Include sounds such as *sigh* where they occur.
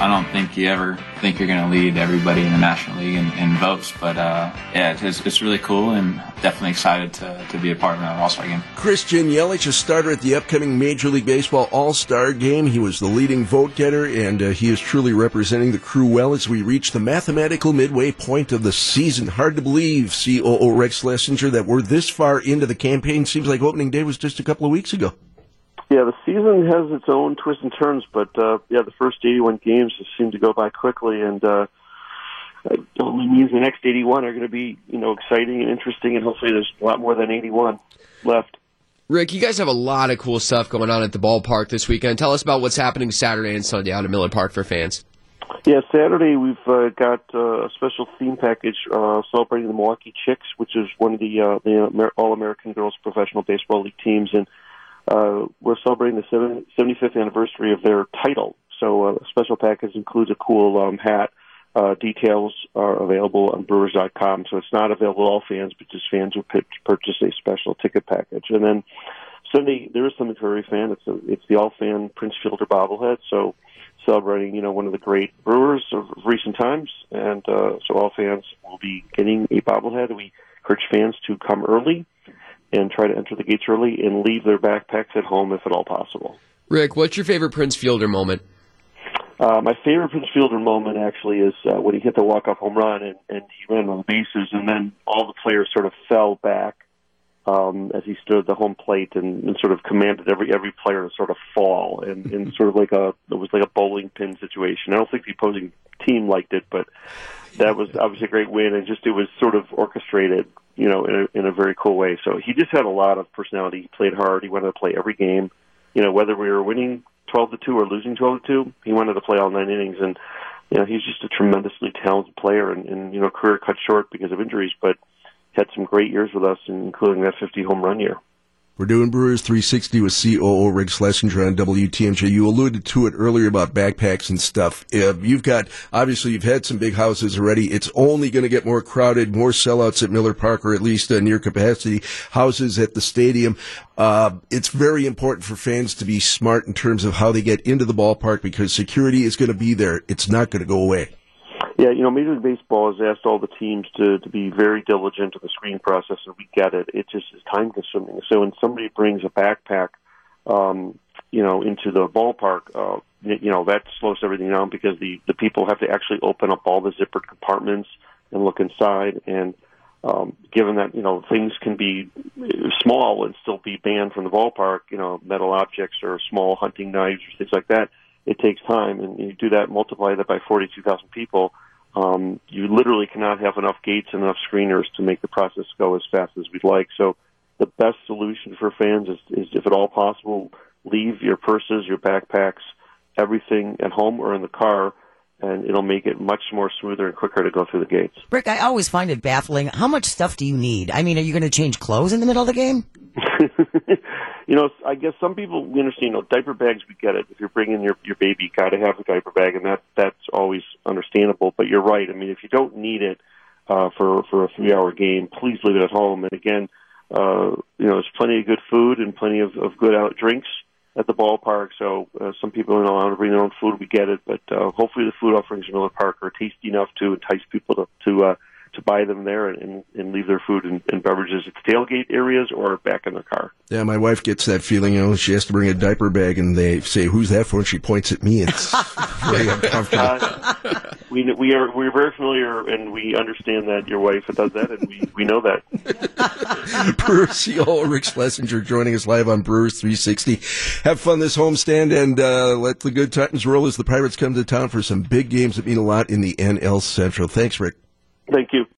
I don't think you ever think you're going to lead everybody in the National League in, in votes, but uh, yeah, it's, it's really cool and definitely excited to, to be a part of that All Star game. Christian Yelich, a starter at the upcoming Major League Baseball All Star game. He was the leading vote getter, and uh, he is truly representing the crew well as we reach the mathematical midway point of the season. Hard to believe, COO Rick Schlesinger, that we're this far into the campaign. Seems like opening day was just a couple of weeks ago. Yeah, the season has its own twists and turns, but uh, yeah, the first 81 games just seem to go by quickly, and uh, it only means the next 81 are going to be you know exciting and interesting, and hopefully there's a lot more than 81 left. Rick, you guys have a lot of cool stuff going on at the ballpark this weekend. Tell us about what's happening Saturday and Sunday out at Miller Park for fans. Yeah, Saturday we've uh, got uh, a special theme package uh, celebrating the Milwaukee Chicks, which is one of the uh, the Amer- All American Girls Professional Baseball League teams, and uh, we're celebrating the 75th anniversary of their title. So uh, a special package includes a cool um, hat. Uh, details are available on Brewers.com, so it's not available to all fans, but just fans who p- purchase a special ticket package. And then Sunday there is something for every fan. It's a, it's the all fan Prince Fielder bobblehead. So celebrating you know one of the great Brewers of recent times, and uh, so all fans will be getting a bobblehead. We encourage fans to come early and try to enter the gates early and leave their backpacks at home if at all possible. Rick, what's your favorite Prince Fielder moment? Uh, my favorite Prince Fielder moment actually is uh, when he hit the walk-off home run and, and he ran on the bases, and then all the players sort of fell back um, as he stood at the home plate and, and sort of commanded every every player to sort of fall, and, and *laughs* sort of like a it was like a bowling pin situation. I don't think the opposing team liked it, but that was obviously a great win, and just it was sort of orchestrated, you know, in a, in a very cool way. So he just had a lot of personality. He played hard. He wanted to play every game. You know, whether we were winning twelve to two or losing twelve to two, he wanted to play all nine innings, and you know, he's just a tremendously talented player, and, and you know, career cut short because of injuries, but had some great years with us, including that 50 home run year. We're doing Brewers 360 with COO Rick Schlesinger on WTMJ. You alluded to it earlier about backpacks and stuff. Uh, you've got, obviously, you've had some big houses already. It's only going to get more crowded, more sellouts at Miller Park, or at least uh, near capacity houses at the stadium. Uh, it's very important for fans to be smart in terms of how they get into the ballpark because security is going to be there. It's not going to go away. Yeah, you know, Major League Baseball has asked all the teams to to be very diligent in the screening process, and we get it. It just is time consuming. So when somebody brings a backpack, um, you know, into the ballpark, uh, you know, that slows everything down because the the people have to actually open up all the zippered compartments and look inside. And um, given that you know things can be small and still be banned from the ballpark, you know, metal objects or small hunting knives or things like that, it takes time. And you do that, multiply that by forty two thousand people um, you literally cannot have enough gates and enough screeners to make the process go as fast as we'd like. So the best solution for fans is, is if at all possible, leave your purses, your backpacks, everything at home or in the car, and it'll make it much more smoother and quicker to go through the gates. Rick, I always find it baffling. How much stuff do you need? I mean, are you going to change clothes in the middle of the game? *laughs* you know, I guess some people we understand. You know, diaper bags, we get it. If you're bringing your your baby, you got to have a diaper bag, and that that's understandable. But you're right. I mean, if you don't need it uh, for for a three hour game, please leave it at home. And again, uh, you know, there's plenty of good food and plenty of, of good out drinks at the ballpark. So uh, some people are not allowed to bring their own food. We get it, but uh, hopefully the food offerings in Miller Park are tasty enough to entice people to to uh, to buy them there and, and leave their food and, and beverages at the tailgate areas or back in their car. Yeah, my wife gets that feeling. You know, she has to bring a diaper bag, and they say, "Who's that for?" And she points at me. It's *laughs* very uncomfortable. Uh, we we are we're very familiar, and we understand that your wife does that, and we, we know that. *laughs* Brewers CEO Rick Schlesinger joining us live on Brewers 360. Have fun this homestand, and uh, let the good times roll as the Pirates come to town for some big games that mean a lot in the NL Central. Thanks, Rick. Thank you.